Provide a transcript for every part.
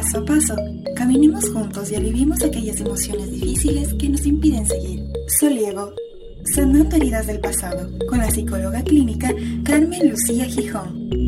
paso a paso. Caminemos juntos y aliviemos aquellas emociones difíciles que nos impiden seguir. Soliego, sanando heridas del pasado, con la psicóloga clínica Carmen Lucía Gijón.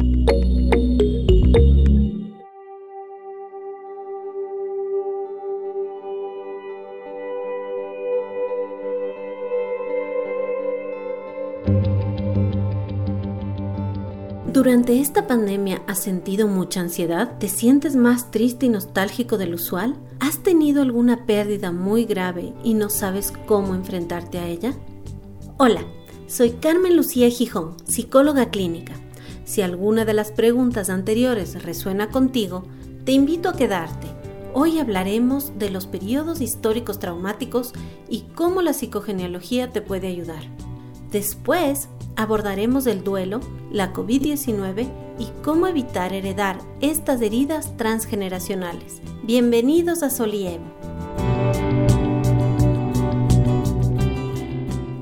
Durante esta pandemia has sentido mucha ansiedad? ¿Te sientes más triste y nostálgico del usual? ¿Has tenido alguna pérdida muy grave y no sabes cómo enfrentarte a ella? Hola, soy Carmen Lucía Gijón, psicóloga clínica. Si alguna de las preguntas anteriores resuena contigo, te invito a quedarte. Hoy hablaremos de los periodos históricos traumáticos y cómo la psicogenealogía te puede ayudar. Después abordaremos el duelo, la COVID-19 y cómo evitar heredar estas heridas transgeneracionales. Bienvenidos a Solievo.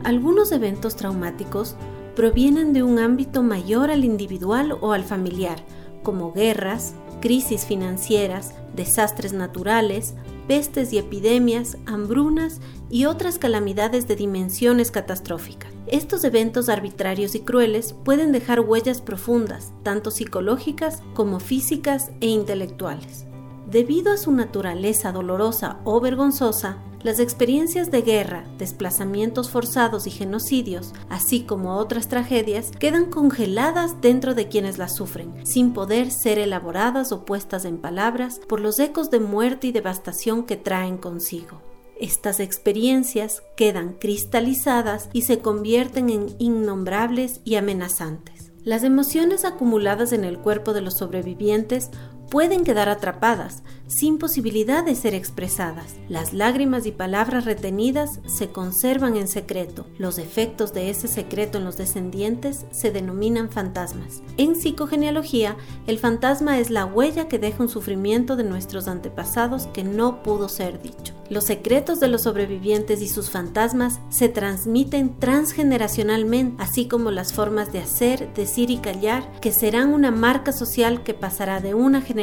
Algunos eventos traumáticos provienen de un ámbito mayor al individual o al familiar, como guerras, crisis financieras, desastres naturales, pestes y epidemias, hambrunas y otras calamidades de dimensiones catastróficas. Estos eventos arbitrarios y crueles pueden dejar huellas profundas, tanto psicológicas como físicas e intelectuales. Debido a su naturaleza dolorosa o vergonzosa, las experiencias de guerra, desplazamientos forzados y genocidios, así como otras tragedias, quedan congeladas dentro de quienes las sufren, sin poder ser elaboradas o puestas en palabras por los ecos de muerte y devastación que traen consigo. Estas experiencias quedan cristalizadas y se convierten en innombrables y amenazantes. Las emociones acumuladas en el cuerpo de los sobrevivientes pueden quedar atrapadas, sin posibilidad de ser expresadas. Las lágrimas y palabras retenidas se conservan en secreto. Los efectos de ese secreto en los descendientes se denominan fantasmas. En psicogenealogía, el fantasma es la huella que deja un sufrimiento de nuestros antepasados que no pudo ser dicho. Los secretos de los sobrevivientes y sus fantasmas se transmiten transgeneracionalmente, así como las formas de hacer, decir y callar, que serán una marca social que pasará de una generación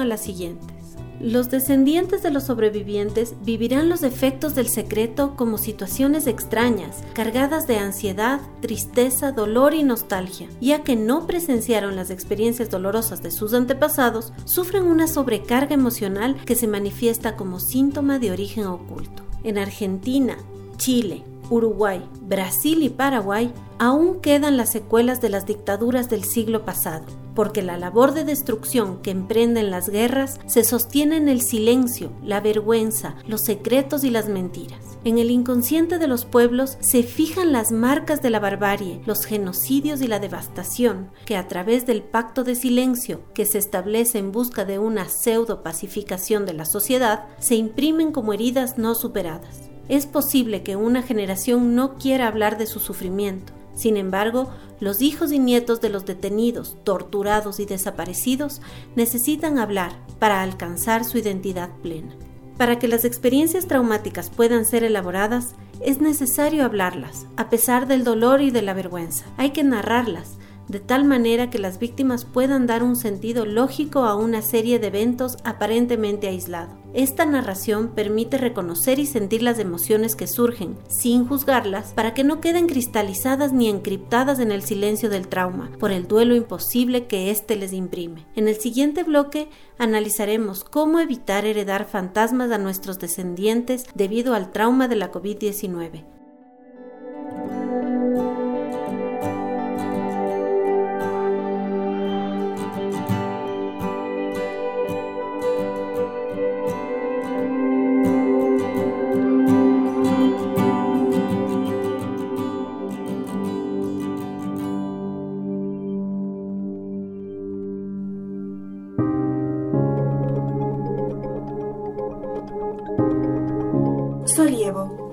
a la siguiente. Los descendientes de los sobrevivientes vivirán los efectos del secreto como situaciones extrañas, cargadas de ansiedad, tristeza, dolor y nostalgia. Ya que no presenciaron las experiencias dolorosas de sus antepasados, sufren una sobrecarga emocional que se manifiesta como síntoma de origen oculto. En Argentina, Chile, Uruguay, Brasil y Paraguay aún quedan las secuelas de las dictaduras del siglo pasado porque la labor de destrucción que emprenden las guerras se sostiene en el silencio, la vergüenza, los secretos y las mentiras. En el inconsciente de los pueblos se fijan las marcas de la barbarie, los genocidios y la devastación, que a través del pacto de silencio que se establece en busca de una pseudo pacificación de la sociedad, se imprimen como heridas no superadas. Es posible que una generación no quiera hablar de su sufrimiento, sin embargo, los hijos y nietos de los detenidos, torturados y desaparecidos necesitan hablar para alcanzar su identidad plena. Para que las experiencias traumáticas puedan ser elaboradas, es necesario hablarlas, a pesar del dolor y de la vergüenza. Hay que narrarlas, de tal manera que las víctimas puedan dar un sentido lógico a una serie de eventos aparentemente aislados. Esta narración permite reconocer y sentir las emociones que surgen, sin juzgarlas, para que no queden cristalizadas ni encriptadas en el silencio del trauma, por el duelo imposible que éste les imprime. En el siguiente bloque analizaremos cómo evitar heredar fantasmas a nuestros descendientes debido al trauma de la COVID-19.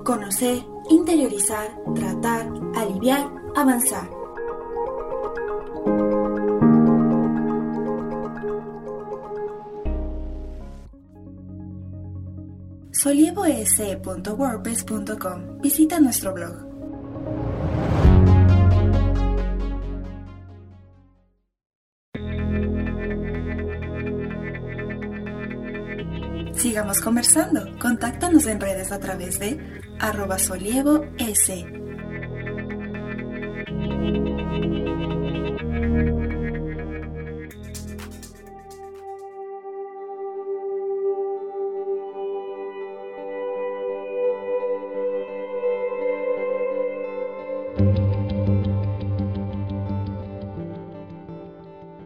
Conocer, interiorizar, tratar, aliviar, avanzar. solievoes.wordpress.com. Visita nuestro blog. Sigamos conversando. Contáctanos en redes a través de arroba solievo.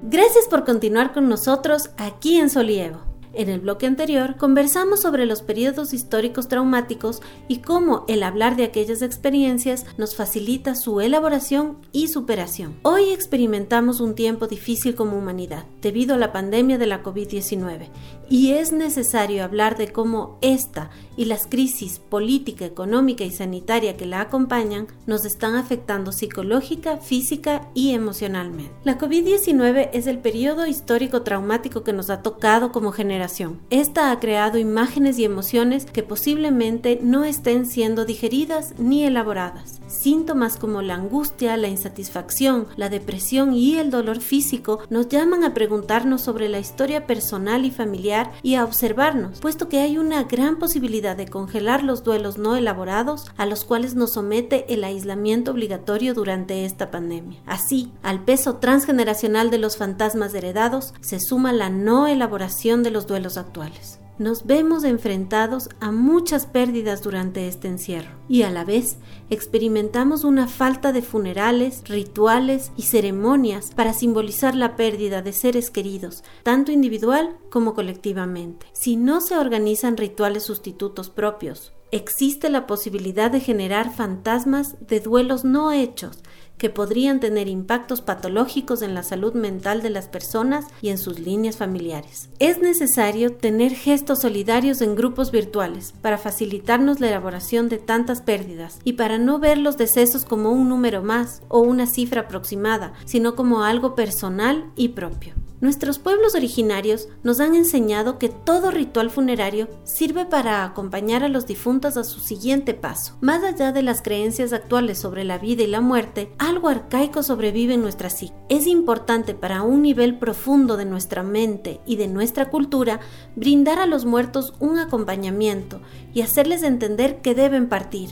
Gracias por continuar con nosotros aquí en Solievo. En el bloque anterior conversamos sobre los periodos históricos traumáticos y cómo el hablar de aquellas experiencias nos facilita su elaboración y superación. Hoy experimentamos un tiempo difícil como humanidad debido a la pandemia de la COVID-19 y es necesario hablar de cómo esta y las crisis política, económica y sanitaria que la acompañan nos están afectando psicológica, física y emocionalmente. La COVID-19 es el periodo histórico traumático que nos ha tocado como generación. Esta ha creado imágenes y emociones que posiblemente no estén siendo digeridas ni elaboradas. Síntomas como la angustia, la insatisfacción, la depresión y el dolor físico nos llaman a preguntarnos sobre la historia personal y familiar y a observarnos, puesto que hay una gran posibilidad de congelar los duelos no elaborados a los cuales nos somete el aislamiento obligatorio durante esta pandemia. Así, al peso transgeneracional de los fantasmas heredados se suma la no elaboración de los duelos actuales nos vemos enfrentados a muchas pérdidas durante este encierro y a la vez experimentamos una falta de funerales, rituales y ceremonias para simbolizar la pérdida de seres queridos, tanto individual como colectivamente. Si no se organizan rituales sustitutos propios, existe la posibilidad de generar fantasmas de duelos no hechos que podrían tener impactos patológicos en la salud mental de las personas y en sus líneas familiares. Es necesario tener gestos solidarios en grupos virtuales para facilitarnos la elaboración de tantas pérdidas y para no ver los decesos como un número más o una cifra aproximada, sino como algo personal y propio. Nuestros pueblos originarios nos han enseñado que todo ritual funerario sirve para acompañar a los difuntos a su siguiente paso. Más allá de las creencias actuales sobre la vida y la muerte, algo arcaico sobrevive en nuestra psique. Es importante para un nivel profundo de nuestra mente y de nuestra cultura brindar a los muertos un acompañamiento y hacerles entender que deben partir.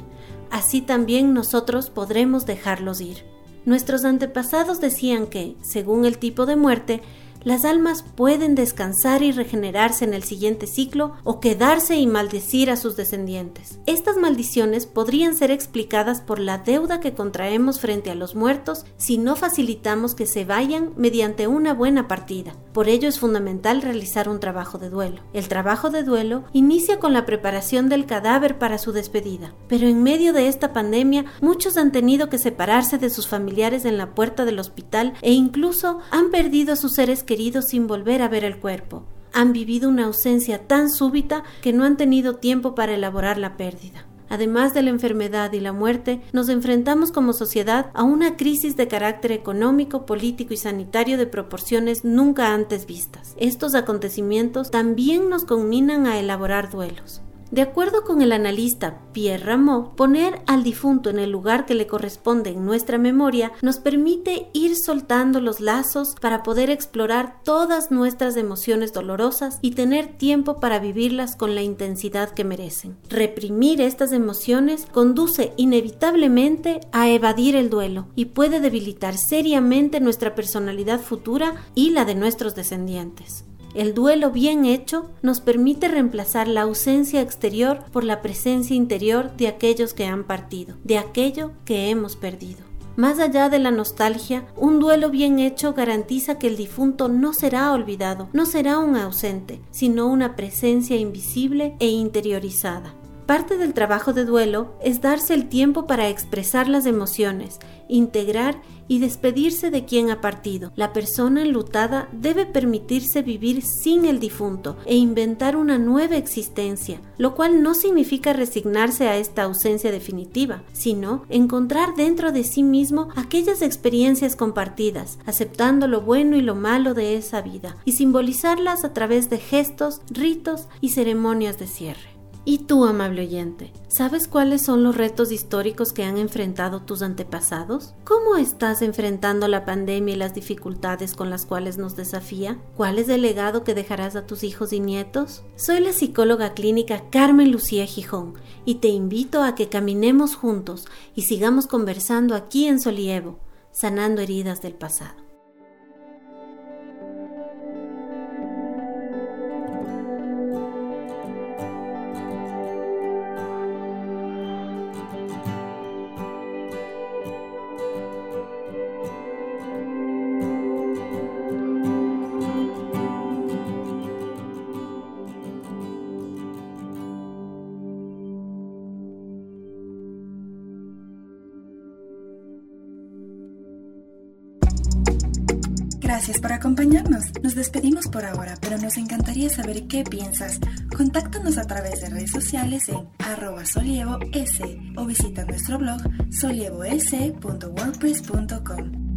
Así también nosotros podremos dejarlos ir. Nuestros antepasados decían que, según el tipo de muerte, las almas pueden descansar y regenerarse en el siguiente ciclo o quedarse y maldecir a sus descendientes. Estas maldiciones podrían ser explicadas por la deuda que contraemos frente a los muertos si no facilitamos que se vayan mediante una buena partida. Por ello es fundamental realizar un trabajo de duelo. El trabajo de duelo inicia con la preparación del cadáver para su despedida, pero en medio de esta pandemia muchos han tenido que separarse de sus familiares en la puerta del hospital e incluso han perdido a sus seres queridos sin volver a ver el cuerpo. Han vivido una ausencia tan súbita que no han tenido tiempo para elaborar la pérdida. Además de la enfermedad y la muerte, nos enfrentamos como sociedad a una crisis de carácter económico, político y sanitario de proporciones nunca antes vistas. Estos acontecimientos también nos conminan a elaborar duelos. De acuerdo con el analista Pierre Rameau, poner al difunto en el lugar que le corresponde en nuestra memoria nos permite ir soltando los lazos para poder explorar todas nuestras emociones dolorosas y tener tiempo para vivirlas con la intensidad que merecen. Reprimir estas emociones conduce inevitablemente a evadir el duelo y puede debilitar seriamente nuestra personalidad futura y la de nuestros descendientes. El duelo bien hecho nos permite reemplazar la ausencia exterior por la presencia interior de aquellos que han partido, de aquello que hemos perdido. Más allá de la nostalgia, un duelo bien hecho garantiza que el difunto no será olvidado, no será un ausente, sino una presencia invisible e interiorizada. Parte del trabajo de duelo es darse el tiempo para expresar las emociones, integrar y despedirse de quien ha partido. La persona enlutada debe permitirse vivir sin el difunto e inventar una nueva existencia, lo cual no significa resignarse a esta ausencia definitiva, sino encontrar dentro de sí mismo aquellas experiencias compartidas, aceptando lo bueno y lo malo de esa vida y simbolizarlas a través de gestos, ritos y ceremonias de cierre. Y tú, amable oyente, ¿sabes cuáles son los retos históricos que han enfrentado tus antepasados? ¿Cómo estás enfrentando la pandemia y las dificultades con las cuales nos desafía? ¿Cuál es el legado que dejarás a tus hijos y nietos? Soy la psicóloga clínica Carmen Lucía Gijón y te invito a que caminemos juntos y sigamos conversando aquí en Solievo, sanando heridas del pasado. Gracias por acompañarnos. Nos despedimos por ahora, pero nos encantaría saber qué piensas. Contáctanos a través de redes sociales en arroba solievos o visita nuestro blog solievoes.wordpress.com.